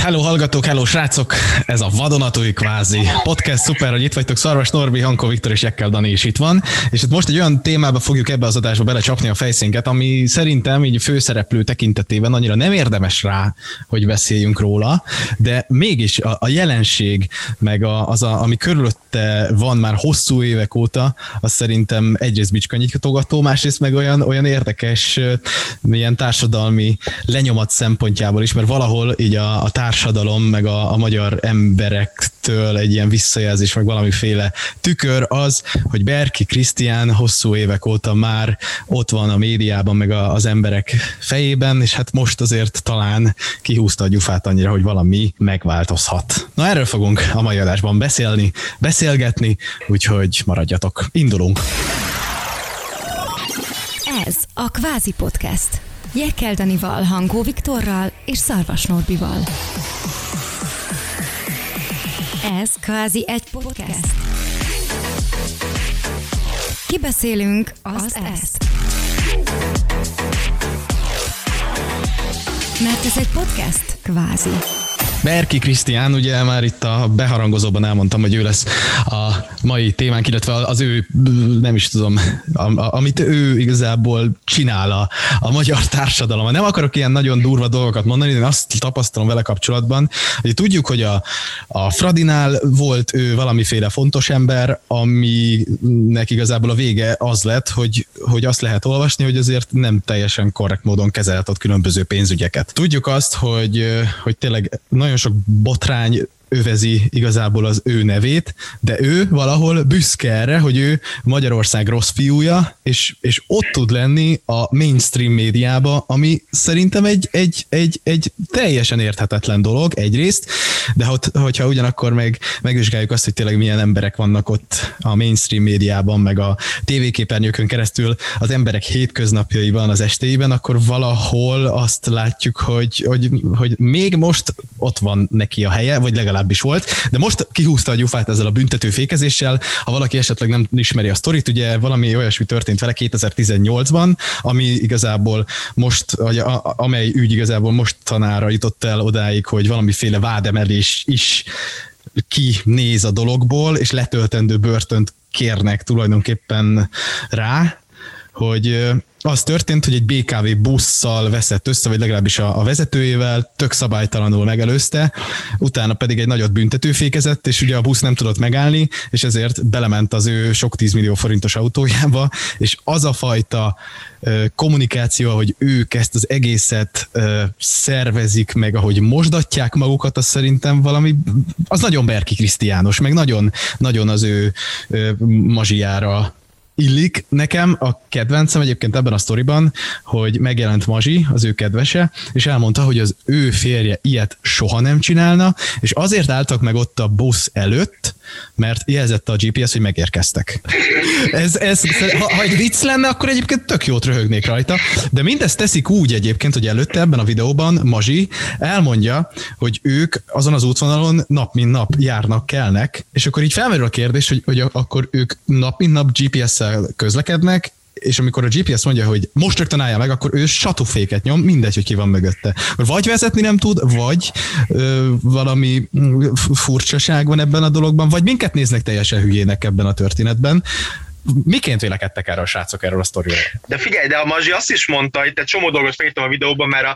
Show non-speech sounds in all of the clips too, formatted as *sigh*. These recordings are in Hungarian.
Hello hallgatók, hello srácok! Ez a vadonatúj kvázi podcast, szuper, hogy itt vagytok, Szarvas Norbi, Hanko Viktor és Jekkel Dani is itt van, és itt most egy olyan témába fogjuk ebbe az adásba belecsapni a fejszénket, ami szerintem így főszereplő tekintetében annyira nem érdemes rá, hogy beszéljünk róla, de mégis a, a jelenség, meg a, az, a, ami körülötte van már hosszú évek óta, az szerintem egyrészt bicskanyitogató, másrészt meg olyan, olyan érdekes, milyen társadalmi lenyomat szempontjából is, mert valahol így a, a társadalom, meg a, a magyar emberektől egy ilyen visszajelzés, meg valamiféle tükör az, hogy Berki Krisztián hosszú évek óta már ott van a médiában, meg a, az emberek fejében, és hát most azért talán kihúzta a gyufát annyira, hogy valami megváltozhat. Na erről fogunk a mai adásban beszélni, beszélgetni, úgyhogy maradjatok. Indulunk! Ez a Kvázi Podcast. Jekkel Danival, Hangó Viktorral és Szarvas Norbival. Ez kvázi egy podcast. Kibeszélünk azt ezt. Mert ez egy podcast, kvázi. Berki Krisztián, ugye már itt a beharangozóban elmondtam, hogy ő lesz a mai témánk, illetve az ő, nem is tudom, amit ő igazából csinál a, a magyar társadalom. Nem akarok ilyen nagyon durva dolgokat mondani, de azt tapasztalom vele kapcsolatban, hogy tudjuk, hogy a, a Fradinál volt ő valamiféle fontos ember, aminek igazából a vége az lett, hogy, hogy azt lehet olvasni, hogy azért nem teljesen korrekt módon kezelt ott különböző pénzügyeket. Tudjuk azt, hogy, hogy tényleg nagyon nagyon sok botrány övezi igazából az ő nevét, de ő valahol büszke erre, hogy ő Magyarország rossz fiúja, és, és ott tud lenni a mainstream médiába, ami szerintem egy, egy, egy, egy teljesen érthetetlen dolog egyrészt, de hogy, hogyha ugyanakkor meg megvizsgáljuk azt, hogy tényleg milyen emberek vannak ott a mainstream médiában, meg a tévéképernyőkön keresztül az emberek hétköznapjaiban, az estéiben, akkor valahol azt látjuk, hogy, hogy, hogy még most ott van neki a helye, vagy legalább legalábbis volt, de most kihúzta a gyufát ezzel a büntető fékezéssel. Ha valaki esetleg nem ismeri a sztorit, ugye valami olyasmi történt vele 2018-ban, ami igazából most, amely ügy igazából most tanára jutott el odáig, hogy valamiféle vádemelés is ki néz a dologból, és letöltendő börtönt kérnek tulajdonképpen rá, hogy az történt, hogy egy BKV busszal veszett össze, vagy legalábbis a, a vezetőjével, tök szabálytalanul megelőzte, utána pedig egy nagyot büntetőfékezett, és ugye a busz nem tudott megállni, és ezért belement az ő sok tízmillió forintos autójába, és az a fajta kommunikáció, hogy ők ezt az egészet szervezik meg, ahogy mosdatják magukat, az szerintem valami, az nagyon Berki Krisztiános, meg nagyon, nagyon az ő mazsiára illik. Nekem a kedvencem egyébként ebben a sztoriban, hogy megjelent Mazsi, az ő kedvese, és elmondta, hogy az ő férje ilyet soha nem csinálna, és azért álltak meg ott a busz előtt, mert jelzette a GPS, hogy megérkeztek. Ez, ez, ha, ha egy vicc lenne, akkor egyébként tök jót röhögnék rajta, de mindezt teszik úgy egyébként, hogy előtte ebben a videóban Mazsi elmondja, hogy ők azon az útvonalon nap mint nap járnak, kelnek, és akkor így felmerül a kérdés, hogy, hogy akkor ők nap mint nap GPS-szel közlekednek, és amikor a GPS mondja, hogy most rögtön állja meg, akkor ő satuféket nyom, mindegy, hogy ki van mögötte. Vagy vezetni nem tud, vagy ö, valami furcsaság van ebben a dologban, vagy minket néznek teljesen hülyének ebben a történetben. Miként vélekedtek erről a srácok erről a sztoriról? De figyelj, de a Mazsi azt is mondta, hogy te csomó dolgot felírtam a videóban, mert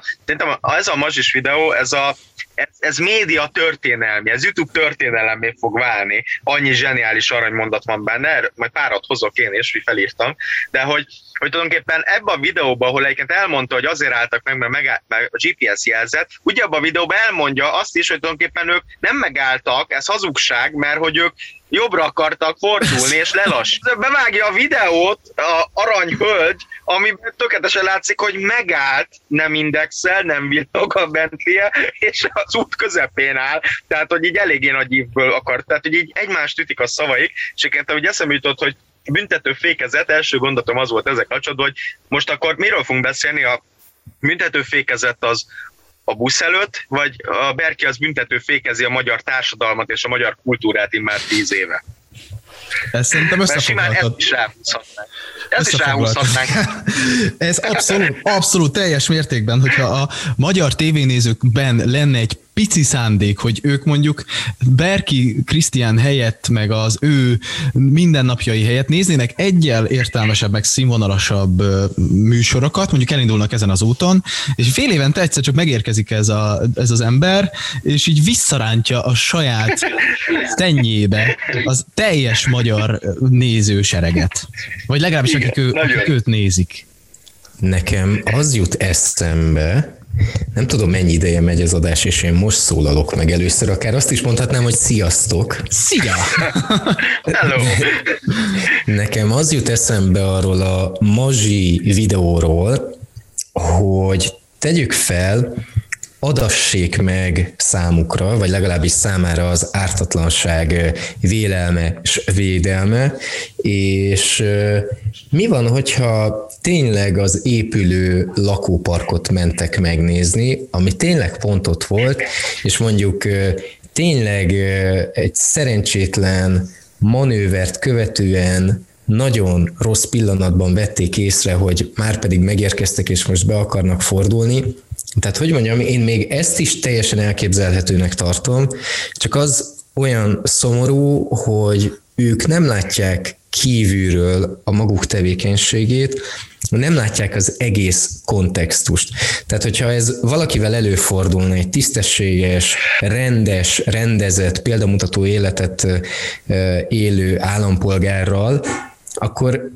a, ez a Mazsis videó, ez a ez, ez média történelmi, ez YouTube történelemé fog válni. Annyi zseniális aranymondat van benne, majd párat hozok én is, hogy felírtam, de hogy, hogy tulajdonképpen ebben a videóban, ahol egyébként elmondta, hogy azért álltak meg, mert, meg, mert a GPS jelzett, ugye abban a videóban elmondja azt is, hogy tulajdonképpen ők nem megálltak, ez hazugság, mert hogy ők jobbra akartak fordulni, és lelass. *laughs* Bevágja a videót a aranyhölgy, ami tökéletesen látszik, hogy megállt, nem indexel, nem villog a bentley és az út közepén áll, tehát hogy így eléggé nagy ívből akart, tehát hogy így egymást ütik a szavaik, és egyébként hogy eszembe jutott, hogy büntető fékezet, első gondolatom az volt ezek kapcsolatban, hogy most akkor miről fogunk beszélni, a büntető fékezet az a busz előtt, vagy a Berki az büntető fékezi a magyar társadalmat és a magyar kultúrát immár tíz éve? Ez szerintem összefoglaltad. Ez. Ez is ráhúzhatnánk. *laughs* Ez abszolút, abszolút teljes mértékben, hogyha a magyar tévénézőkben lenne egy pici szándék, hogy ők mondjuk Berki Krisztián helyett, meg az ő mindennapjai helyett néznének egyel értelmesebb, meg színvonalasabb műsorokat, mondjuk elindulnak ezen az úton, és fél évente egyszer csak megérkezik ez, a, ez az ember, és így visszarántja a saját tenyébe az teljes magyar nézősereget. Vagy legalábbis akik, ő, akik őt nézik. Nekem az jut eszembe, nem tudom, mennyi ideje megy az adás, és én most szólalok meg először, akár azt is mondhatnám, hogy sziasztok. Szia! *laughs* Hello! Nekem az jut eszembe arról a mazsi videóról, hogy tegyük fel, adassék meg számukra, vagy legalábbis számára az ártatlanság vélelme és védelme, és mi van, hogyha tényleg az épülő lakóparkot mentek megnézni, ami tényleg pont ott volt, és mondjuk tényleg egy szerencsétlen manővert követően nagyon rossz pillanatban vették észre, hogy már pedig megérkeztek, és most be akarnak fordulni. Tehát, hogy mondjam, én még ezt is teljesen elképzelhetőnek tartom, csak az olyan szomorú, hogy ők nem látják kívülről a maguk tevékenységét, nem látják az egész kontextust. Tehát, hogyha ez valakivel előfordulna, egy tisztességes, rendes, rendezett, példamutató életet élő állampolgárral, akkor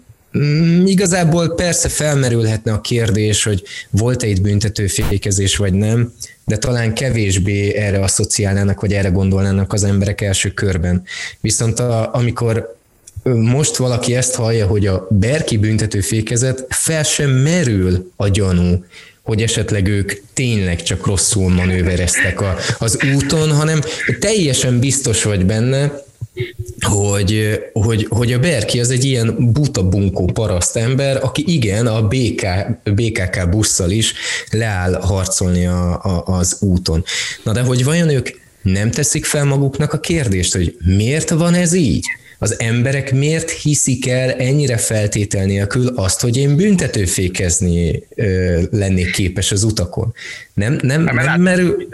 Igazából persze felmerülhetne a kérdés, hogy volt-e itt büntetőfékezés vagy nem, de talán kevésbé erre asszociálnának, vagy erre gondolnának az emberek első körben. Viszont a, amikor most valaki ezt hallja, hogy a Berki büntető fékezet fel sem merül a gyanú, hogy esetleg ők tényleg csak rosszul manővereztek a, az úton, hanem teljesen biztos vagy benne, hogy, hogy, hogy a Berki az egy ilyen buta bunkó paraszt ember, aki igen, a BK, BKK busszal is leáll harcolni a, a, az úton. Na de hogy vajon ők nem teszik fel maguknak a kérdést, hogy miért van ez így? az emberek miért hiszik el ennyire feltétel nélkül azt, hogy én büntetőfékezni ö, lennék képes az utakon? Nem, nem, nem, nem merül...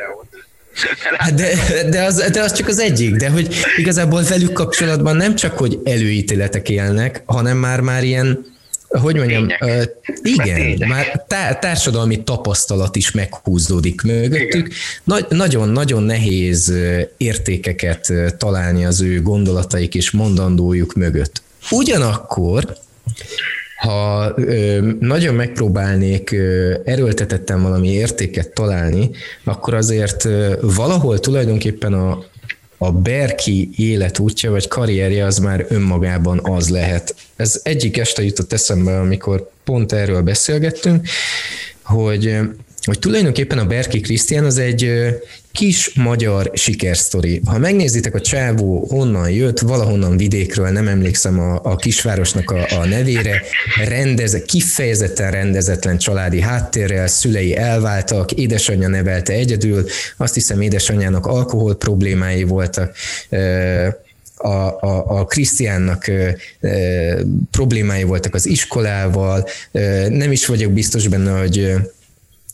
Hát de, de, az, de az csak az egyik, de hogy igazából velük kapcsolatban nem csak, hogy előítéletek élnek, hanem már már ilyen hogy mondjam, uh, igen, már társadalmi tapasztalat is meghúzódik mögöttük. Nagyon-nagyon nehéz értékeket találni az ő gondolataik és mondandójuk mögött. Ugyanakkor, ha ö, nagyon megpróbálnék ö, erőltetettem valami értéket találni, akkor azért ö, valahol tulajdonképpen a, a Berki életútja vagy karrierje az már önmagában az lehet. Ez egyik este jutott eszembe, amikor pont erről beszélgettünk, hogy hogy tulajdonképpen a Berki Krisztián az egy kis magyar sikersztori. Ha megnézitek a csávó honnan jött, valahonnan vidékről, nem emlékszem a, a kisvárosnak a, a nevére, rendez, kifejezetten rendezetlen családi háttérrel, szülei elváltak, édesanyja nevelte egyedül, azt hiszem édesanyjának alkohol problémái voltak, a, a, a Krisztiánnak problémái voltak az iskolával, nem is vagyok biztos benne, hogy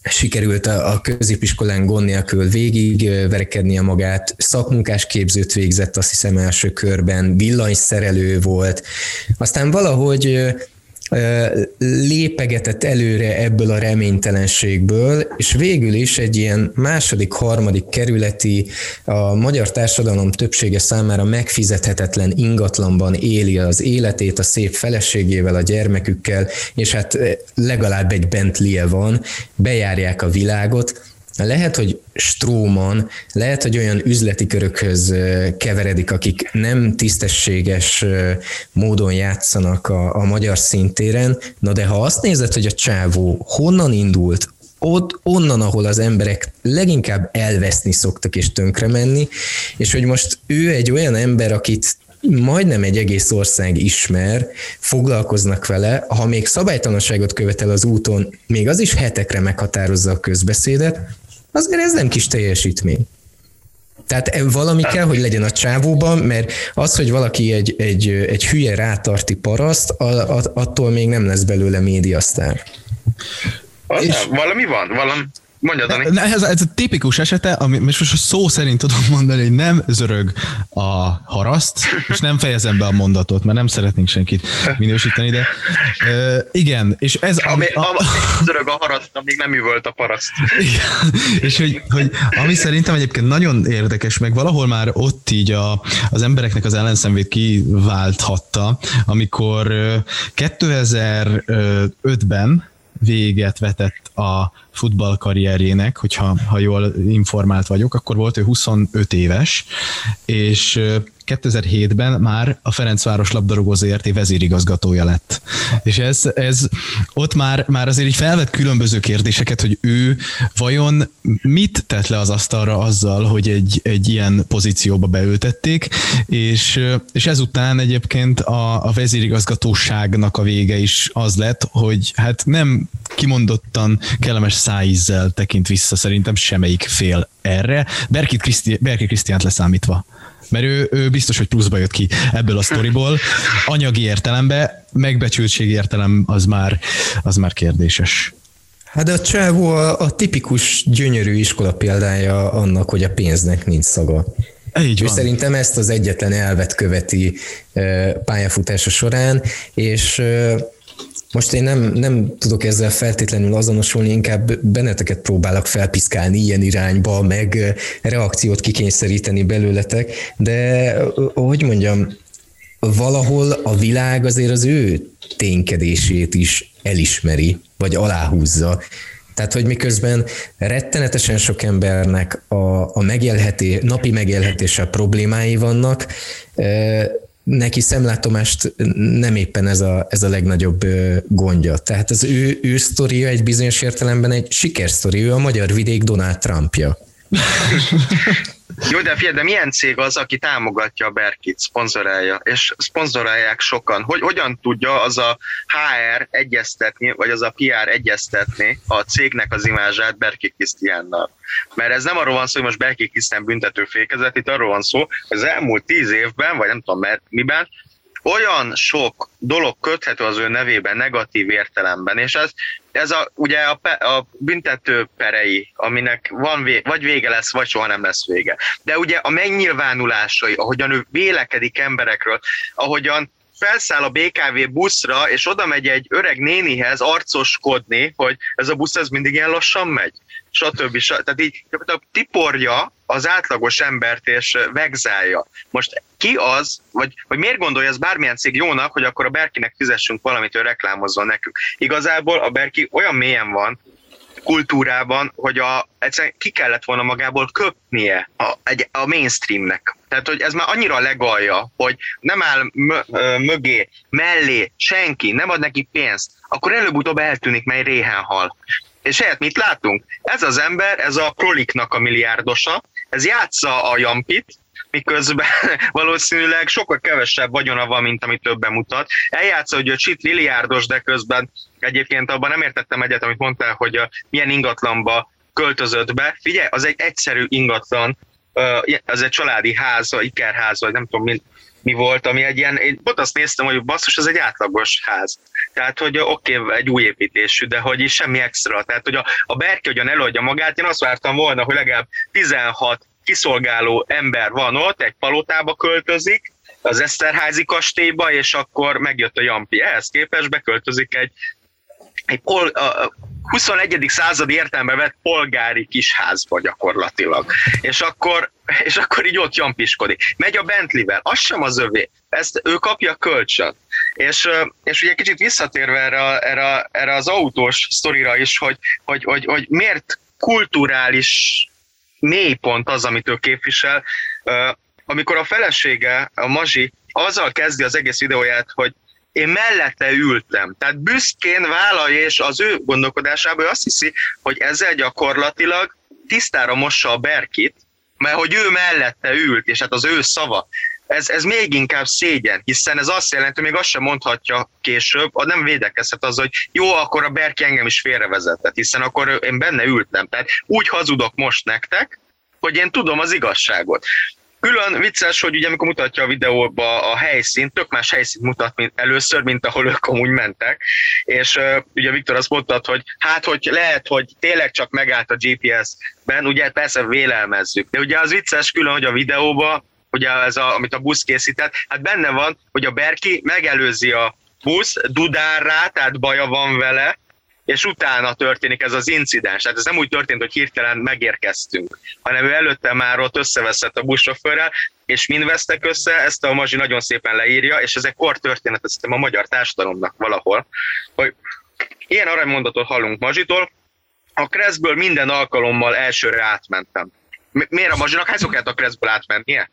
sikerült a középiskolán gond nélkül végig verekednie magát, szakmunkás képzőt végzett, azt hiszem első körben, villanyszerelő volt, aztán valahogy lépegetett előre ebből a reménytelenségből, és végül is egy ilyen második, harmadik kerületi, a magyar társadalom többsége számára megfizethetetlen ingatlanban éli az életét a szép feleségével, a gyermekükkel, és hát legalább egy Bentley-e van, bejárják a világot, lehet, hogy Stróman, lehet, hogy olyan üzleti körökhöz keveredik, akik nem tisztességes módon játszanak a, a magyar szintéren, na de ha azt nézed, hogy a csávó honnan indult, ott, onnan, ahol az emberek leginkább elveszni szoktak és tönkre menni, és hogy most ő egy olyan ember, akit majdnem egy egész ország ismer, foglalkoznak vele, ha még szabálytalanságot követel az úton, még az is hetekre meghatározza a közbeszédet, azért ez nem kis teljesítmény. Tehát valami kell, hogy legyen a csávóban, mert az, hogy valaki egy, egy, egy hülye rátarti paraszt, attól még nem lesz belőle médiasztár. Az és... valami van, valami, Mondja, Dani. Ez, ez a tipikus esete, ami most, most szó szerint tudom mondani, hogy nem zörög a haraszt, és nem fejezem be a mondatot, mert nem szeretnénk senkit minősíteni, de uh, igen, és ez... Ami, a, a, zörög a haraszt, amíg nem üvölt a paraszt. Igen, és hogy, hogy ami szerintem egyébként nagyon érdekes, meg valahol már ott így a, az embereknek az ellenszenvét kiválthatta, amikor 2005-ben véget vetett a futballkarrierjének, hogyha ha jól informált vagyok, akkor volt ő 25 éves, és 2007-ben már a Ferencváros labdarúgó ZRT vezérigazgatója lett. És ez, ez ott már, már azért így felvett különböző kérdéseket, hogy ő vajon mit tett le az asztalra azzal, hogy egy, egy ilyen pozícióba beültették, és, és ezután egyébként a, a vezérigazgatóságnak a vége is az lett, hogy hát nem kimondottan kellemes szájízzel tekint vissza szerintem semmelyik fél erre, Kriszti, Berki Krisztiánt leszámítva mert ő, ő biztos, hogy pluszba jött ki ebből a sztoriból. Anyagi értelembe, megbecsültség értelem az már, az már kérdéses. Hát a csávó a, a tipikus gyönyörű iskola példája annak, hogy a pénznek nincs szaga. Így van. szerintem ezt az egyetlen elvet követi pályafutása során, és most én nem, nem tudok ezzel feltétlenül azonosulni, inkább benneteket próbálok felpiszkálni ilyen irányba, meg reakciót kikényszeríteni belőletek, de hogy mondjam, valahol a világ azért az ő ténykedését is elismeri, vagy aláhúzza. Tehát, hogy miközben rettenetesen sok embernek a, a megélheté, napi megélhetéssel problémái vannak, neki szemlátomást nem éppen ez a, ez a legnagyobb gondja. Tehát az ő, ő sztoria egy bizonyos értelemben egy sikersztori, ő a magyar vidék Donald Trumpja. *laughs* Jó, de figyelj, de milyen cég az, aki támogatja a Berkit, szponzorálja, és szponzorálják sokan? Hogy, hogyan tudja az a HR egyeztetni, vagy az a PR egyeztetni a cégnek az imázsát Berki Krisztiánnal? Mert ez nem arról van szó, hogy most Berki Krisztián büntető fékezet, itt arról van szó, hogy az elmúlt tíz évben, vagy nem tudom mert, miben, olyan sok dolog köthető az ő nevében negatív értelemben, és ez, ez a, ugye a, a büntető perei, aminek van vé, vagy vége lesz, vagy soha nem lesz vége. De ugye a megnyilvánulásai, ahogyan ő vélekedik emberekről, ahogyan felszáll a BKV buszra, és oda megy egy öreg nénihez arcoskodni, hogy ez a busz ez mindig ilyen lassan megy, stb. stb. Tehát így tiporja az átlagos embert és vegzálja. Most ki az, vagy, vagy miért gondolja ez bármilyen cég jónak, hogy akkor a Berkinek fizessünk valamit, hogy reklámozzon nekünk. Igazából a Berki olyan mélyen van, kultúrában, hogy a, egyszerűen ki kellett volna magából köpnie a, egy, a mainstreamnek. Tehát, hogy ez már annyira legalja, hogy nem áll mögé, mellé senki, nem ad neki pénzt, akkor előbb-utóbb eltűnik, mely réhen hal. És helyett mit látunk? Ez az ember, ez a proliknak a milliárdosa, ez játsza a Jampit, miközben *laughs* valószínűleg sokkal kevesebb vagyona van, mint amit többen mutat. Eljátsza, hogy a csit milliárdos, de közben egyébként abban nem értettem egyet, amit mondtál, hogy a, milyen ingatlanba költözött be. Figyelj, az egy egyszerű ingatlan, az egy családi ház, ikerház, vagy nem tudom, mi, mi volt, ami egy ilyen, én pont azt néztem, hogy basszus, ez egy átlagos ház. Tehát, hogy oké, okay, egy új építésű, de hogy is semmi extra. Tehát, hogy a, a Berke hogyan előadja magát, én azt vártam volna, hogy legalább 16 kiszolgáló ember van ott, egy palotába költözik, az Eszterházi kastélyba, és akkor megjött a Jampi. Ehhez képest beköltözik egy, egy pol, a 21. századi értelembe vett polgári kisházba gyakorlatilag. És akkor, és akkor így ott jampiskodik. Megy a Bentleyvel, az sem az övé, ezt ő kapja kölcsön. És, és ugye kicsit visszatérve erre, erre, erre az autós sztorira is, hogy, hogy, hogy, hogy miért kulturális mélypont az, amit ő képvisel. Amikor a felesége, a Mazsi, azzal kezdi az egész videóját, hogy én mellette ültem. Tehát büszkén vállalja, és az ő gondolkodásában azt hiszi, hogy ezzel gyakorlatilag tisztára mossa a Berkit, mert hogy ő mellette ült, és hát az ő szava. Ez, ez még inkább szégyen, hiszen ez azt jelenti, hogy még azt sem mondhatja később, nem védekezhet az, hogy jó, akkor a Berki engem is félrevezetett, hiszen akkor én benne ültem. Tehát úgy hazudok most nektek, hogy én tudom az igazságot. Külön vicces, hogy ugye amikor mutatja a videóba a helyszínt, tök más helyszínt mutat mint először, mint ahol ők amúgy mentek, és uh, ugye Viktor azt mondta, hogy hát, hogy lehet, hogy tényleg csak megállt a GPS-ben, ugye persze vélelmezzük, de ugye az vicces külön, hogy a videóba, ugye ez a, amit a busz készített, hát benne van, hogy a Berki megelőzi a busz, dudár rá, tehát baja van vele, és utána történik ez az incidens. Tehát ez nem úgy történt, hogy hirtelen megérkeztünk, hanem ő előtte már ott összeveszett a buszsofőrrel, és mind vesztek össze, ezt a Mazsi nagyon szépen leírja, és ezek kor történet, a magyar társadalomnak valahol, hogy ilyen aranymondatot hallunk Mazsitól, a Kreszből minden alkalommal elsőre átmentem. Miért a Mazsinak hányszor kellett a Kreszből átmennie?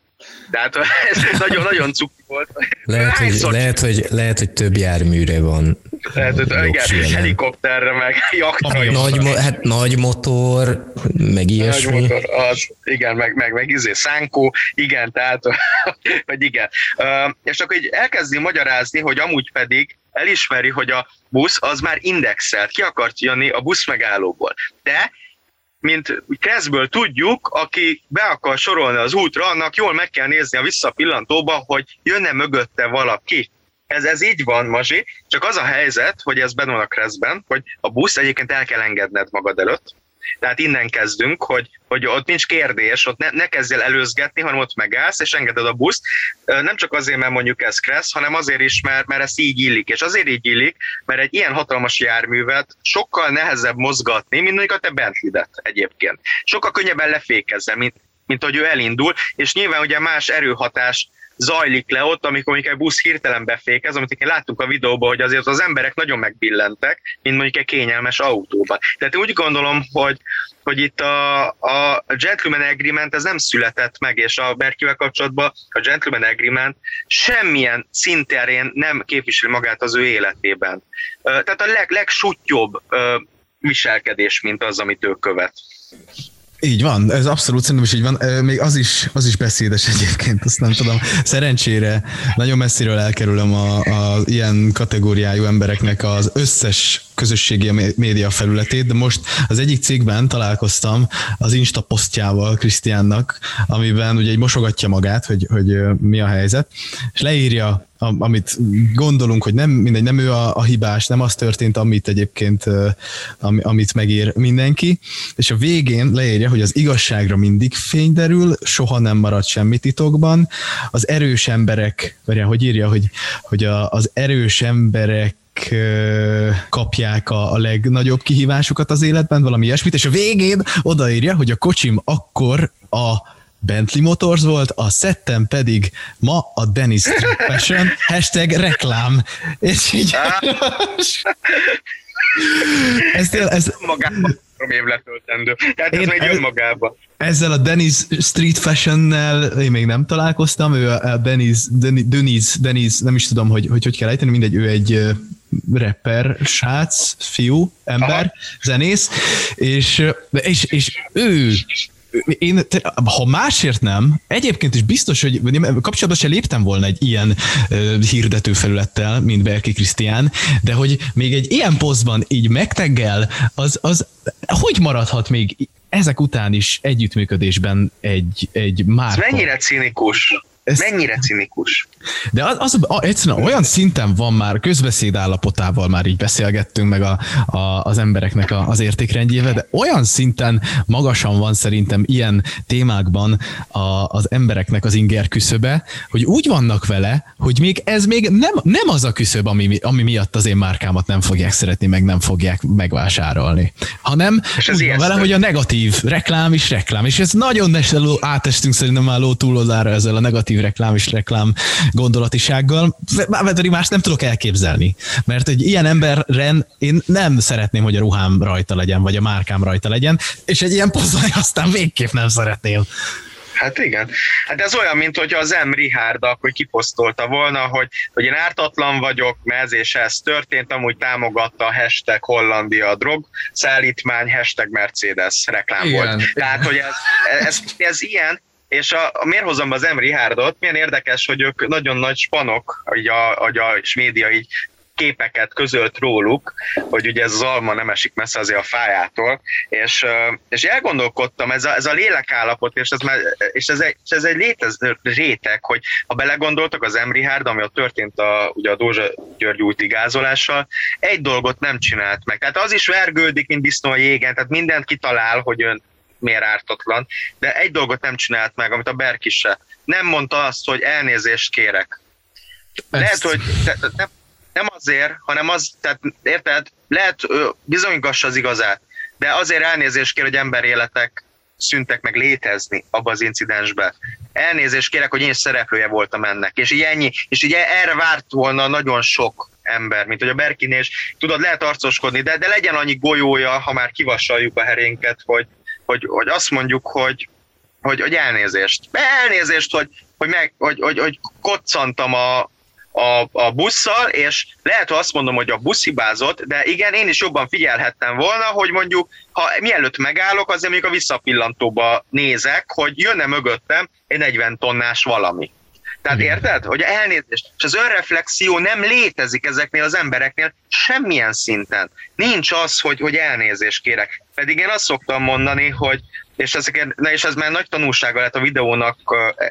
Tehát *laughs* ez nagyon-nagyon cuki volt. Lehet, hogy, lehet, hogy, lehet, hogy több járműre van. Lehet, hogy igen, helikopterre, meg *laughs* jaktra. Nagy, mo- hát nagy motor, meg ilyesmi. Nagy motor, az, igen, meg, meg, meg izé, szánkó, igen, tehát, *laughs* vagy igen. Uh, és akkor így elkezdi magyarázni, hogy amúgy pedig elismeri, hogy a busz az már indexelt, ki akart jönni a busz megállóból. De mint kezdből tudjuk, aki be akar sorolni az útra, annak jól meg kell nézni a visszapillantóba, hogy jönne mögötte valaki. Ez, ez így van, Mazsi, csak az a helyzet, hogy ez benne van a kreszben, hogy a busz egyébként el kell engedned magad előtt, tehát innen kezdünk, hogy, hogy ott nincs kérdés, ott ne, ne kezdjél előzgetni, hanem ott megállsz, és engeded a buszt. Nem csak azért, mert mondjuk ez kressz, hanem azért is, mert, mert ez így illik. És azért így illik, mert egy ilyen hatalmas járművet sokkal nehezebb mozgatni, mint mondjuk a te Bentley-det egyébként. Sokkal könnyebben lefékezze, mint, mint hogy ő elindul, és nyilván ugye más erőhatás zajlik le ott, amikor mondjuk egy busz hirtelen befékez, amit én láttuk a videóban, hogy azért az emberek nagyon megbillentek, mint mondjuk egy kényelmes autóban. Tehát úgy gondolom, hogy, hogy itt a, a Gentleman Agreement ez nem született meg, és a Berkivel kapcsolatban a Gentleman Agreement semmilyen szinterén nem képviseli magát az ő életében. Tehát a leg, legsutjobb viselkedés, mint az, amit ő követ. Így van, ez abszolút szerintem is így van. Még az is, az is beszédes egyébként, azt nem tudom. Szerencsére nagyon messziről elkerülöm a, a ilyen kategóriájú embereknek az összes közösségi média felületét, de most az egyik cégben találkoztam az Insta posztjával Krisztiánnak, amiben ugye egy mosogatja magát, hogy, hogy mi a helyzet, és leírja amit gondolunk, hogy nem mindegy, nem ő a, a hibás, nem az történt, amit egyébként, ami, amit megír mindenki, és a végén leírja, hogy az igazságra mindig fény derül, soha nem marad semmi titokban, az erős emberek, vagy hogy írja, hogy, hogy a, az erős emberek kapják a, a legnagyobb kihívásokat az életben, valami ilyesmit, és a végén odaírja, hogy a kocsim akkor a Bentley Motors volt, a szettem pedig ma a Dennis Fashion, *laughs* hashtag reklám. És így... ez, ez, magában év letöltendő. Tehát ez én, még önmagában. Ezzel a Dennis Street Fashion-nel én még nem találkoztam, ő a Dennis, Dennis, Dennis, nem is tudom, hogy hogy, hogy kell ejteni, mindegy, ő egy rapper, srác, fiú, ember, Aha. zenész, és, és, és ő én, ha másért nem, egyébként is biztos, hogy kapcsolatban se léptem volna egy ilyen uh, hirdető felülettel, mint Berki Krisztián, de hogy még egy ilyen posztban így megteggel, az, az hogy maradhat még ezek után is együttműködésben egy, egy márka? Ez mennyire cinikus. Ez Mennyire cinikus. De az, az egyszerűen olyan szinten van már, közbeszéd állapotával már így beszélgettünk meg a, a, az embereknek a, az értékrendjével, de olyan szinten magasan van szerintem ilyen témákban a, az embereknek az inger küszöbe, hogy úgy vannak vele, hogy még ez még nem, nem az a küszöb, ami, ami miatt az én márkámat nem fogják szeretni, meg nem fogják megvásárolni, hanem és úgy van vele, hogy a negatív reklám is reklám, és ez nagyon átestünk szerintem már ló túloldára ezzel a negatív reklám és reklám gondolatisággal, pedig más nem tudok elképzelni. Mert egy ilyen emberren én nem szeretném, hogy a ruhám rajta legyen, vagy a márkám rajta legyen, és egy ilyen pozai aztán végképp nem szeretném. Hát igen. Hát ez olyan, mint hogy az M. Richard akkor kiposztolta volna, hogy, hogy én ártatlan vagyok, mert ez és ez történt, amúgy támogatta a hashtag Hollandia drog szállítmány, hashtag Mercedes reklám igen. volt. Tehát, hogy ez, ez, ez ilyen, és a, a miért hozom az Emri Hárdot? Milyen érdekes, hogy ők nagyon nagy spanok, így a, a, a média így képeket közölt róluk, hogy ugye ez az alma nem esik messze azért a fájától, és, és elgondolkodtam, ez a, ez a lélekállapot, és ez, már, és ez egy, ez egy létező réteg, hogy ha belegondoltak az Emrihárd, ami ott történt a, ugye a Dózsa György úti gázolással, egy dolgot nem csinált meg. Tehát az is vergődik, mint disznó a jégen, tehát mindent kitalál, hogy ön miért ártatlan, de egy dolgot nem csinált meg, amit a Berki se. Nem mondta azt, hogy elnézést kérek. Ezt. Lehet, hogy te, nem, nem azért, hanem az, tehát érted, lehet bizonygassa az igazát, de azért elnézést kér, hogy emberéletek szüntek meg létezni abban az incidensbe. Elnézést kérek, hogy én szereplője voltam ennek. És így ennyi, és így erre várt volna nagyon sok ember, mint hogy a Berkin, és tudod, lehet arcoskodni, de, de legyen annyi golyója, ha már kivassaljuk a herénket, hogy, hogy, hogy azt mondjuk, hogy, hogy, hogy elnézést. Elnézést, hogy, hogy, meg, hogy, hogy, hogy koccantam a, a, a busszal, és lehet, hogy azt mondom, hogy a busz hibázott, de igen, én is jobban figyelhettem volna, hogy mondjuk, ha mielőtt megállok, azért mondjuk a visszapillantóba nézek, hogy jönne mögöttem egy 40 tonnás valami. Tehát érted? Hogy elnézést. És az önreflexió nem létezik ezeknél az embereknél semmilyen szinten. Nincs az, hogy, hogy elnézést kérek. Pedig én azt szoktam mondani, hogy és, ezeket, na és ez már nagy tanulsága lett a videónak,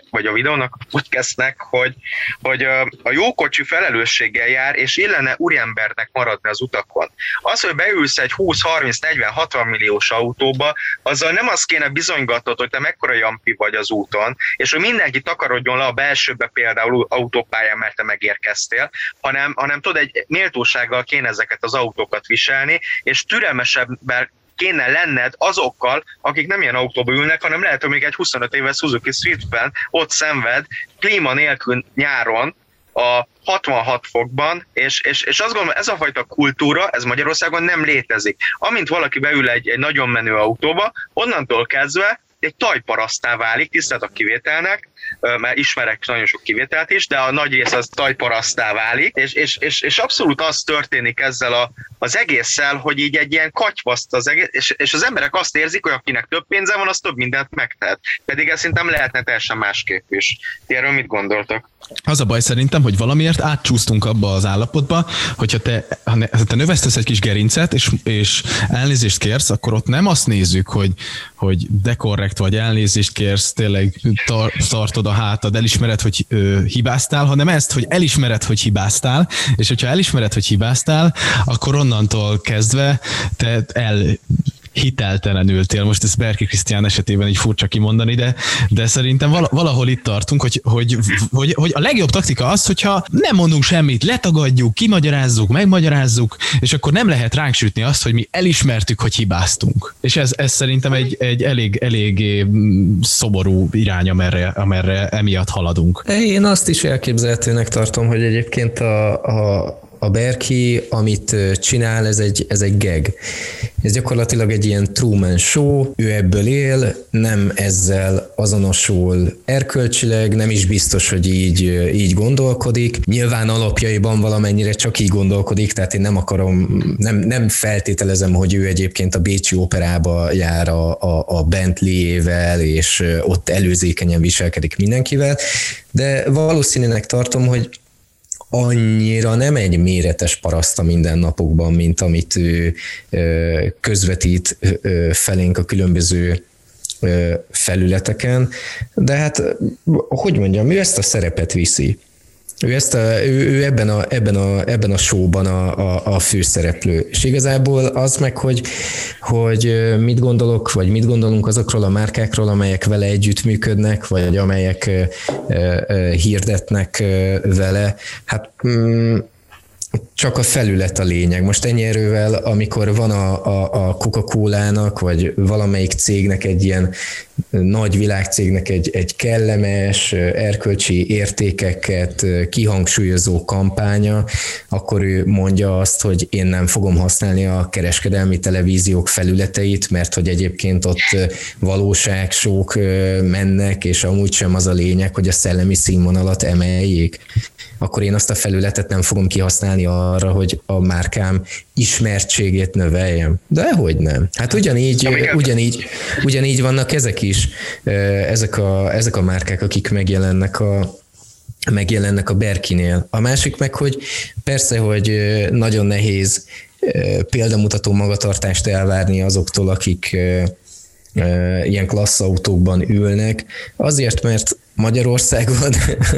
vagy a videónak, a podcastnek, hogy, hogy a jó kocsi felelősséggel jár, és illene úriembernek maradni az utakon. Az, hogy beülsz egy 20, 30, 40, 60 milliós autóba, azzal nem azt kéne bizonygatnod, hogy te mekkora jampi vagy az úton, és hogy mindenki takarodjon le a belsőbe például autópályán, mert te megérkeztél, hanem, hanem tudod, egy méltósággal kéne ezeket az autókat viselni, és türelmesebben kéne lenned azokkal, akik nem ilyen autóba ülnek, hanem lehet, hogy még egy 25 éves Suzuki Swiftben ott szenved, klíma nélkül nyáron, a 66 fokban, és, és, és azt gondolom, ez a fajta kultúra, ez Magyarországon nem létezik. Amint valaki beül egy, egy nagyon menő autóba, onnantól kezdve egy tajparasztá válik, tisztelt a kivételnek, mert ismerek nagyon sok kivételt is, de a nagy rész az tajparasztá válik, és, és, és, és abszolút az történik ezzel a, az egésszel, hogy így egy ilyen katyvaszt az egész, és, és az emberek azt érzik, hogy akinek több pénze van, az több mindent megtehet. Pedig ez szerintem lehetne teljesen másképp is. Ti erről mit gondoltok? Az a baj szerintem, hogy valamiért átcsúsztunk abba az állapotba, hogyha te, ha, ne, ha te növesztesz egy kis gerincet, és, és elnézést kérsz, akkor ott nem azt nézzük, hogy, hogy dekorrekt vagy elnézést kérsz, tényleg tar, tartod a hátad, elismered, hogy ö, hibáztál, hanem ezt, hogy elismered, hogy hibáztál, és hogyha elismered, hogy hibáztál, akkor onnantól kezdve te el hiteltelenültél. Most ezt Berki Krisztián esetében így furcsa kimondani, de, de szerintem valahol itt tartunk, hogy, hogy, hogy, hogy a legjobb taktika az, hogyha nem mondunk semmit, letagadjuk, kimagyarázzuk, megmagyarázzuk, és akkor nem lehet ránk sütni azt, hogy mi elismertük, hogy hibáztunk. És ez, ez szerintem egy, egy elég, elég mm, szoború irány, amerre, amerre emiatt haladunk. Én azt is elképzelhetőnek tartom, hogy egyébként a, a a Berki, amit csinál, ez egy, ez egy geg. Ez gyakorlatilag egy ilyen Truman show, ő ebből él, nem ezzel azonosul erkölcsileg, nem is biztos, hogy így, így gondolkodik. Nyilván alapjaiban valamennyire csak így gondolkodik, tehát én nem akarom, nem, nem feltételezem, hogy ő egyébként a Bécsi operába jár a, a, a Bentley-ével, és ott előzékenyen viselkedik mindenkivel, de valószínűnek tartom, hogy annyira nem egy méretes paraszta mindennapokban, mint amit ő közvetít felénk a különböző felületeken, de hát, hogy mondjam, ő ezt a szerepet viszi. Ő, ezt a, ő, ő ebben, a, ebben, a, ebben a showban a, a, a főszereplő. És igazából az meg, hogy, hogy mit gondolok, vagy mit gondolunk azokról a márkákról, amelyek vele együttműködnek, vagy amelyek hirdetnek vele, hát mm, csak a felület a lényeg. Most ennyi erővel, amikor van a, a, a Coca-Cola-nak, vagy valamelyik cégnek egy ilyen nagy világcégnek egy, egy kellemes, erkölcsi értékeket kihangsúlyozó kampánya, akkor ő mondja azt, hogy én nem fogom használni a kereskedelmi televíziók felületeit, mert hogy egyébként ott valóságsók mennek, és amúgy sem az a lényeg, hogy a szellemi színvonalat emeljék akkor én azt a felületet nem fogom kihasználni arra, hogy a márkám ismertségét növeljem. De hogy nem? Hát ugyanígy, ugyanígy, ugyanígy vannak ezek is, ezek a, ezek a márkák, akik megjelennek a, megjelennek a Berkinél. A másik meg, hogy persze, hogy nagyon nehéz példamutató magatartást elvárni azoktól, akik ilyen klassz autókban ülnek, azért, mert Magyarországon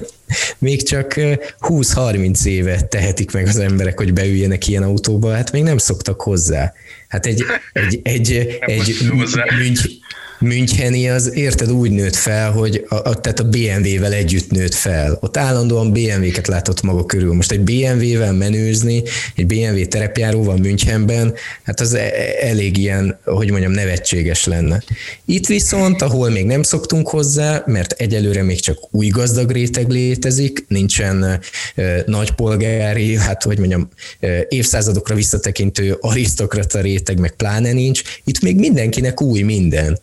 *laughs* még csak 20-30 éve tehetik meg az emberek, hogy beüljenek ilyen autóba, hát még nem szoktak hozzá. Hát egy, egy, egy, egy, egy Müncheni az érted úgy nőtt fel, hogy a, a, tehát a BMW-vel együtt nőtt fel. Ott állandóan BMW-ket látott maga körül. Most egy BMW-vel menőzni, egy BMW terepjáróval Münchenben, hát az e, elég ilyen, hogy mondjam, nevetséges lenne. Itt viszont, ahol még nem szoktunk hozzá, mert egyelőre még csak új gazdag réteg létezik, nincsen e, nagypolgári, hát hogy mondjam, e, évszázadokra visszatekintő arisztokrata réteg, meg pláne nincs, itt még mindenkinek új minden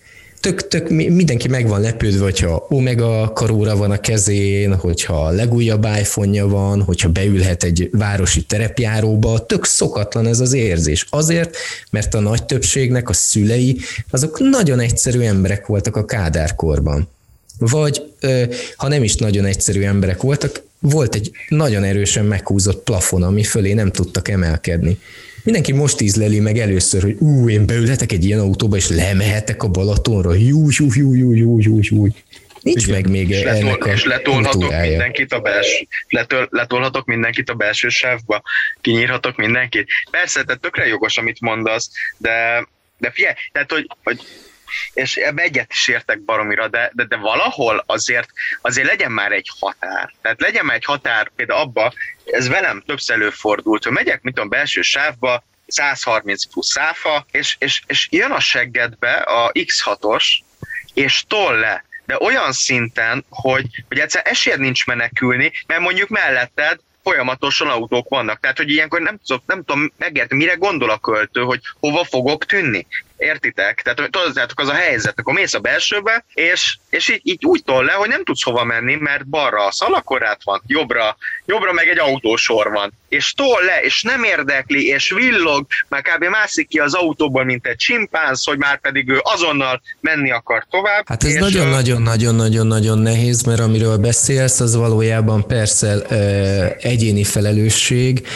tök, tök mindenki meg van lepődve, hogyha Omega karóra van a kezén, hogyha a legújabb iPhone-ja van, hogyha beülhet egy városi terepjáróba, tök szokatlan ez az érzés. Azért, mert a nagy többségnek a szülei, azok nagyon egyszerű emberek voltak a kádárkorban. Vagy ha nem is nagyon egyszerű emberek voltak, volt egy nagyon erősen meghúzott plafon, ami fölé nem tudtak emelkedni. Mindenki most ízleli meg először, hogy ú, én beülhetek egy ilyen autóba, és lemehetek a Balatonra, jú, jú, jú, jú, jú, jú, jú. Nincs Igen. meg még és ennek letol, a És letolhatok kultúrája. mindenkit a belső, letol, letolhatok mindenkit a belső sávba, kinyírhatok mindenkit. Persze, tehát tökre jogos, amit mondasz, de, de figyelj, tehát, hogy, hogy és ebbe egyet is értek baromira, de, de, de valahol azért, azért legyen már egy határ. Tehát legyen már egy határ, például abba, ez velem többször előfordult, hogy megyek, mint a belső sávba, 130 plusz száfa, és, és, és jön a seggedbe a X6-os, és tol le de olyan szinten, hogy, hogy egyszer esélyed nincs menekülni, mert mondjuk melletted folyamatosan autók vannak. Tehát, hogy ilyenkor nem, tudom, nem tudom megérteni, mire gondol a költő, hogy hova fogok tűnni. Értitek? Tehát tudjátok, az a helyzet, akkor mész a belsőbe, és, és így, így úgy tol le, hogy nem tudsz hova menni, mert balra a szalakorát van, jobbra, jobbra meg egy autósor van. És tol le, és nem érdekli, és villog, már kb. mászik ki az autóból, mint egy csimpánz, hogy már pedig ő azonnal menni akar tovább. Hát ez nagyon-nagyon-nagyon-nagyon-nagyon nehéz, mert amiről beszélsz, az valójában persze egyéni felelősség,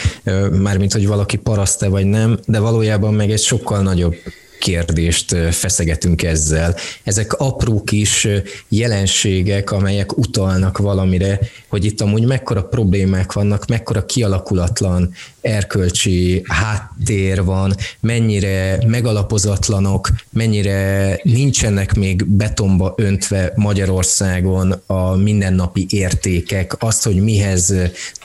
mármint hogy valaki paraszt-e vagy nem, de valójában meg egy sokkal nagyobb kérdést feszegetünk ezzel. Ezek apró kis jelenségek, amelyek utalnak valamire, hogy itt amúgy mekkora problémák vannak, mekkora kialakulatlan erkölcsi háttér van, mennyire megalapozatlanok, mennyire nincsenek még betonba öntve Magyarországon a mindennapi értékek, azt, hogy mihez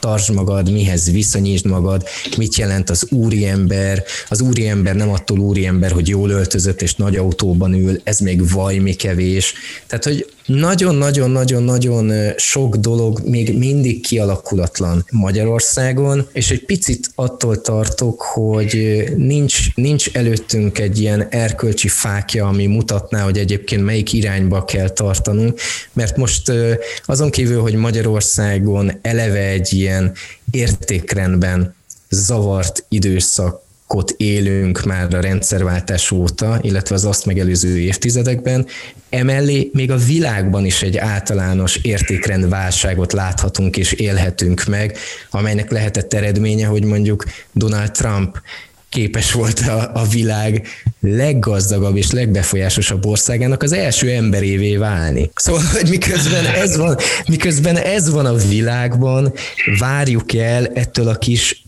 tartsd magad, mihez viszonyítsd magad, mit jelent az úriember. Az úriember nem attól úriember, hogy jól öltözött és nagy autóban ül, ez még vajmi kevés. Tehát, hogy nagyon-nagyon-nagyon-nagyon sok dolog még mindig kialakulatlan Magyarországon, és egy picit attól tartok, hogy nincs, nincs előttünk egy ilyen erkölcsi fákja, ami mutatná, hogy egyébként melyik irányba kell tartanunk, mert most azon kívül, hogy Magyarországon eleve egy ilyen értékrendben zavart időszak kot élünk már a rendszerváltás óta, illetve az azt megelőző évtizedekben, emellé még a világban is egy általános értékrend válságot láthatunk és élhetünk meg, amelynek lehetett eredménye, hogy mondjuk Donald Trump képes volt a, a világ leggazdagabb és legbefolyásosabb országának az első emberévé válni. Szóval, hogy miközben ez van, miközben ez van a világban, várjuk el ettől a kis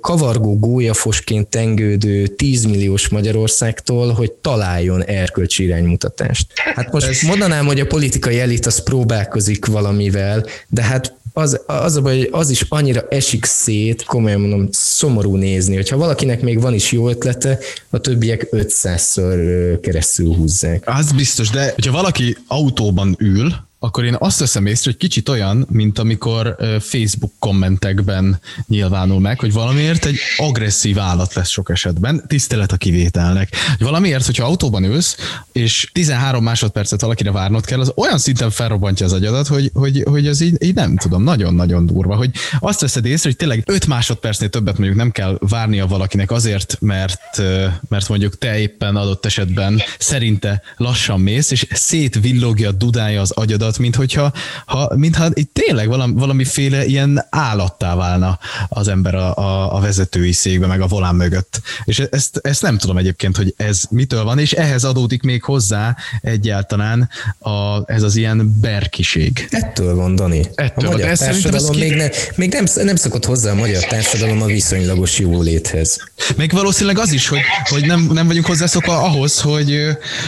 kavargó gólyafosként tengődő 10 milliós Magyarországtól, hogy találjon erkölcsi iránymutatást. Hát most mondanám, hogy a politikai elit az próbálkozik valamivel, de hát az, az a baj, hogy az is annyira esik szét, komolyan mondom, szomorú nézni, hogyha valakinek még van is jó ötlete, a többiek 500-szor keresztül húzzák. Az biztos, de hogyha valaki autóban ül, akkor én azt veszem észre, hogy kicsit olyan, mint amikor Facebook kommentekben nyilvánul meg, hogy valamiért egy agresszív állat lesz sok esetben, tisztelet a kivételnek. Valamiért, hogyha autóban ülsz, és 13 másodpercet valakire várnod kell, az olyan szinten felrobbantja az agyadat, hogy, hogy, hogy az így, így nem tudom, nagyon-nagyon durva, hogy azt veszed észre, hogy tényleg 5 másodpercnél többet mondjuk nem kell várnia valakinek azért, mert, mert mondjuk te éppen adott esetben szerinte lassan mész, és szétvillogja, dudálja az agyadat, dolgokat, mint hogyha, ha, mintha itt tényleg valami, valamiféle ilyen állattá válna az ember a, a, a vezetői székbe, meg a volán mögött. És ezt, ezt nem tudom egyébként, hogy ez mitől van, és ehhez adódik még hozzá egyáltalán a, ez az ilyen berkiség. Ettől van, Dani. Ettől, a magyar de társadalom még, ne, még nem, nem szokott hozzá a magyar társadalom a viszonylagos jóléthez. Még valószínűleg az is, hogy, hogy nem, nem vagyunk hozzászokva ahhoz, hogy,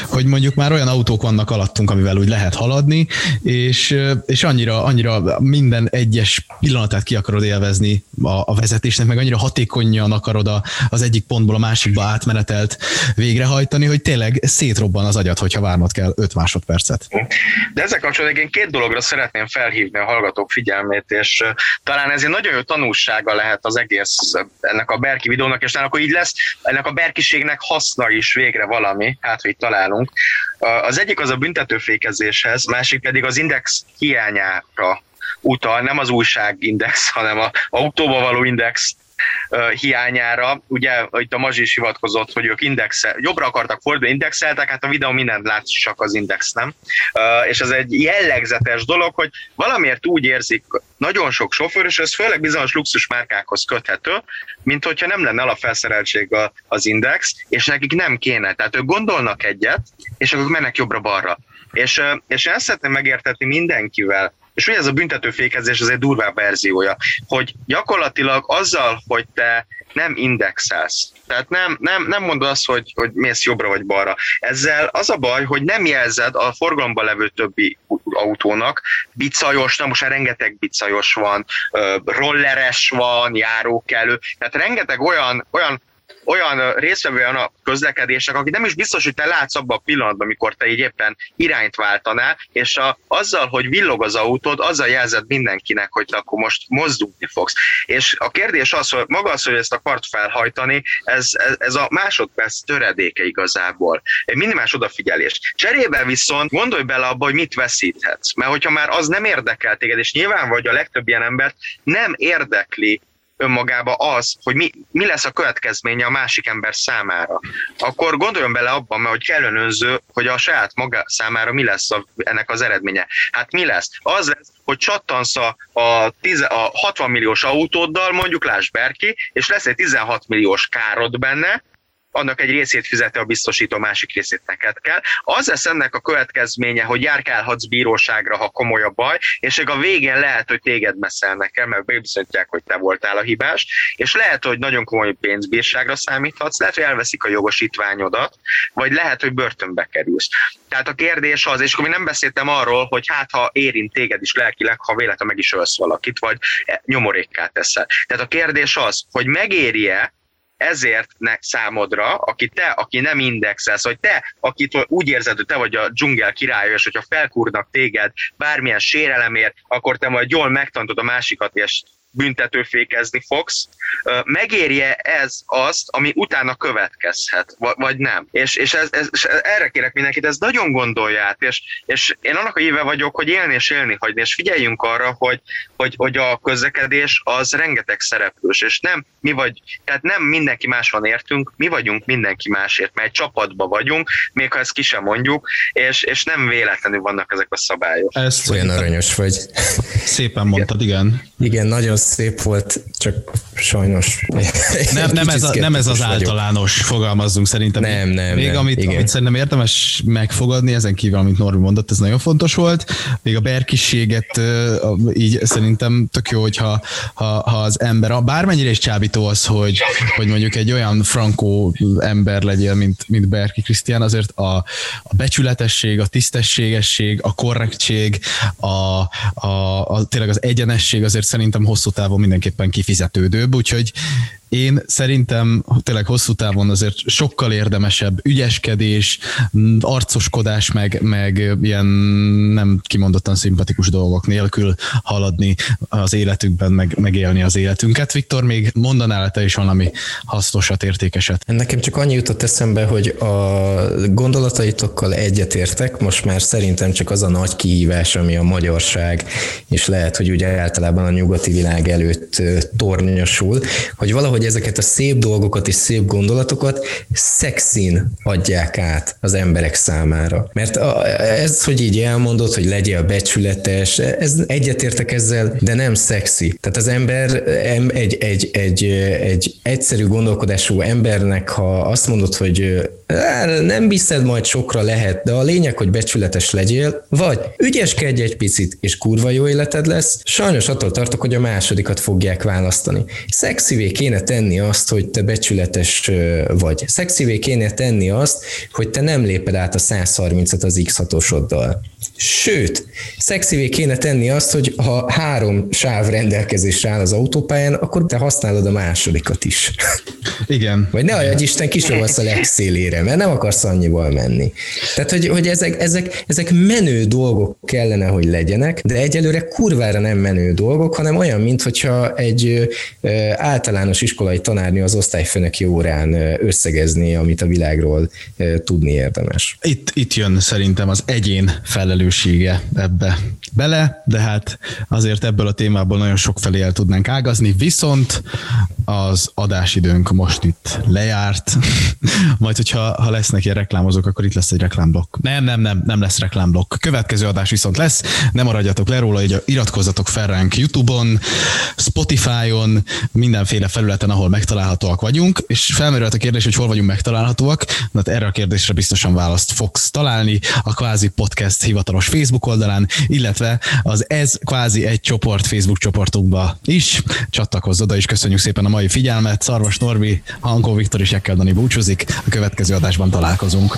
hogy mondjuk már olyan autók vannak alattunk, amivel úgy lehet haladni, és, és annyira, annyira minden egyes pillanatát ki akarod élvezni a, a vezetésnek, meg annyira hatékonyan akarod a, az egyik pontból a másikba átmenetelt végrehajtani, hogy tényleg szétrobban az agyat, hogyha várnod kell 5 másodpercet. De ezzel kapcsolatban én két dologra szeretném felhívni a hallgatók figyelmét, és talán ez egy nagyon jó tanulsága lehet az egész ennek a Berki videónak, és akkor így lesz ennek a berkiségnek haszna is végre valami, hát hogy találunk. Az egyik az a büntetőfékezéshez, másik pedig az index hiányára utal, nem az újságindex, *laughs* hanem a autóba való index hiányára, ugye itt a Mazsi is hivatkozott, hogy ők indexel, jobbra akartak fordulni, indexeltek, hát a videó mindent látsz, csak az index nem. És ez egy jellegzetes dolog, hogy valamiért úgy érzik nagyon sok sofőr, és ez főleg bizonyos luxus márkákhoz köthető, mint hogyha nem lenne alapfelszereltség az index, és nekik nem kéne. Tehát ők gondolnak egyet, és akkor mennek jobbra-balra. És, és ezt szeretném megértetni mindenkivel, és ugye ez a büntetőfékezés az egy durvább verziója, hogy gyakorlatilag azzal, hogy te nem indexelsz, tehát nem, nem, nem mondod azt, hogy, hogy mész jobbra vagy balra. Ezzel az a baj, hogy nem jelzed a forgalomban levő többi autónak, bicajos, na most már rengeteg bicajos van, rolleres van, járókelő, tehát rengeteg olyan, olyan olyan részvevő a közlekedések, akik nem is biztos, hogy te látsz abban a pillanatban, amikor te így éppen irányt váltanál, és a, azzal, hogy villog az autód, azzal jelzed mindenkinek, hogy te akkor most mozdulni fogsz. És a kérdés az, hogy maga az, hogy ezt a kart felhajtani, ez, ez, ez a másodperc töredéke igazából. Egy minimális odafigyelés. Cserébe viszont gondolj bele abba, hogy mit veszíthetsz. Mert hogyha már az nem érdekel téged, és nyilván vagy a legtöbb ilyen embert nem érdekli önmagába az, hogy mi, mi lesz a következménye a másik ember számára, akkor gondoljon bele abban, mert hogy kellően önző, hogy a saját maga számára mi lesz a, ennek az eredménye. Hát mi lesz? Az lesz, hogy csattansz a, a, tize, a 60 milliós autóddal, mondjuk Lásd Berki, és lesz egy 16 milliós károd benne, annak egy részét fizeti a biztosító, másik részét neked kell. Az lesz ennek a következménye, hogy járkálhatsz bíróságra, ha komoly a baj, és a végén lehet, hogy téged messzelnek el, mert bebizonyítják, hogy te voltál a hibás, és lehet, hogy nagyon komoly pénzbírságra számíthatsz, lehet, hogy elveszik a jogosítványodat, vagy lehet, hogy börtönbe kerülsz. Tehát a kérdés az, és akkor mi nem beszéltem arról, hogy hát ha érint téged is lelkileg, ha véletlenül meg is ölsz valakit, vagy nyomorékká teszel. Tehát a kérdés az, hogy megéri-e ezért ne számodra, aki te, aki nem indexelsz, vagy te, akit úgy érzed, hogy te vagy a dzsungel királya, és hogyha felkúrnak téged bármilyen sérelemért, akkor te majd jól megtanítod a másikat, és büntetőfékezni fogsz, megérje ez azt, ami utána következhet, vagy nem. És, és, ez, ez, és erre kérek mindenkit, ez nagyon gondolját, és, és én annak a híve vagyok, hogy élni és élni hagyni, és figyeljünk arra, hogy, hogy, hogy a közlekedés az rengeteg szereplős, és nem mi vagy, tehát nem mindenki más van értünk, mi vagyunk mindenki másért, mert egy csapatba vagyunk, még ha ezt ki sem mondjuk, és, és nem véletlenül vannak ezek a szabályok. Ez olyan aranyos vagy. Szépen mondtad, igen. Igen, nagyon szép volt, csak sajnos. Nem, nem, ez, a, nem ez az vagyok. általános, fogalmazzunk szerintem. Nem, nem. Még nem, amit, amit szerintem érdemes megfogadni, ezen kívül, amit Norbi mondott, ez nagyon fontos volt. Még a berkiséget így szerintem tök jó, hogyha ha, ha az ember, bármennyire is csábító az, hogy, hogy mondjuk egy olyan frankó ember legyél, mint, mint Berki Krisztián, azért a, a becsületesség, a tisztességesség, a korrektség, a, a, a, tényleg az egyenesség azért szerintem hosszú távon mindenképpen kifizetődőbb, úgyhogy én szerintem tényleg hosszú távon azért sokkal érdemesebb ügyeskedés, arcoskodás, meg, meg ilyen nem kimondottan szimpatikus dolgok nélkül haladni az életünkben, meg, megélni az életünket. Viktor, még mondanál te is valami hasznosat, értékeset? Nekem csak annyi jutott eszembe, hogy a gondolataitokkal egyetértek, most már szerintem csak az a nagy kihívás, ami a magyarság, és lehet, hogy ugye általában a nyugati világ előtt tornyosul, hogy valahogy hogy ezeket a szép dolgokat és szép gondolatokat szexin adják át az emberek számára. Mert ez, hogy így elmondod, hogy legyél becsületes, ez egyetértek ezzel, de nem szexi. Tehát az ember egy, egy, egy, egy egyszerű gondolkodású embernek, ha azt mondod, hogy nem viszed majd sokra lehet, de a lényeg, hogy becsületes legyél, vagy ügyeskedj egy picit, és kurva jó életed lesz, sajnos attól tartok, hogy a másodikat fogják választani. Szexivé kéne tenni azt, hogy te becsületes vagy. Szexivé kéne tenni azt, hogy te nem léped át a 130-at az X6-osoddal. Sőt, szexivé kéne tenni azt, hogy ha három sáv rendelkezésre áll az autópályán, akkor te használod a másodikat is. Igen. Vagy ne adj Isten kisavasz a legszélére, mert nem akarsz annyival menni. Tehát, hogy, hogy ezek, ezek, ezek menő dolgok kellene, hogy legyenek, de egyelőre kurvára nem menő dolgok, hanem olyan, mint hogyha egy általános iskolai tanárnő az osztályfőnöki órán összegezni, amit a világról tudni érdemes. Itt, itt jön szerintem az egyén felelőssége ebbe bele, de hát azért ebből a témából nagyon sok felé el tudnánk ágazni, viszont az adásidőnk most itt lejárt, *laughs* majd hogyha ha lesznek ilyen reklámozók, akkor itt lesz egy reklámblokk. Nem, nem, nem, nem lesz reklámblokk. Következő adás viszont lesz, nem maradjatok le róla, iratkozzatok fel ránk YouTube-on, Spotify-on, mindenféle felületen, ahol megtalálhatóak vagyunk, és felmerült a kérdés, hogy hol vagyunk megtalálhatóak, na hát erre a kérdésre biztosan választ fogsz találni a Kvázi Podcast hivatalos Facebook oldalán, illetve az Ez Kvázi egy csoport Facebook csoportunkba is. Csatlakozz oda, és köszönjük szépen a mai figyelmet. Szarvas Norbi, Hankó Viktor és Ekkel Dani búcsúzik. A következő adásban találkozunk.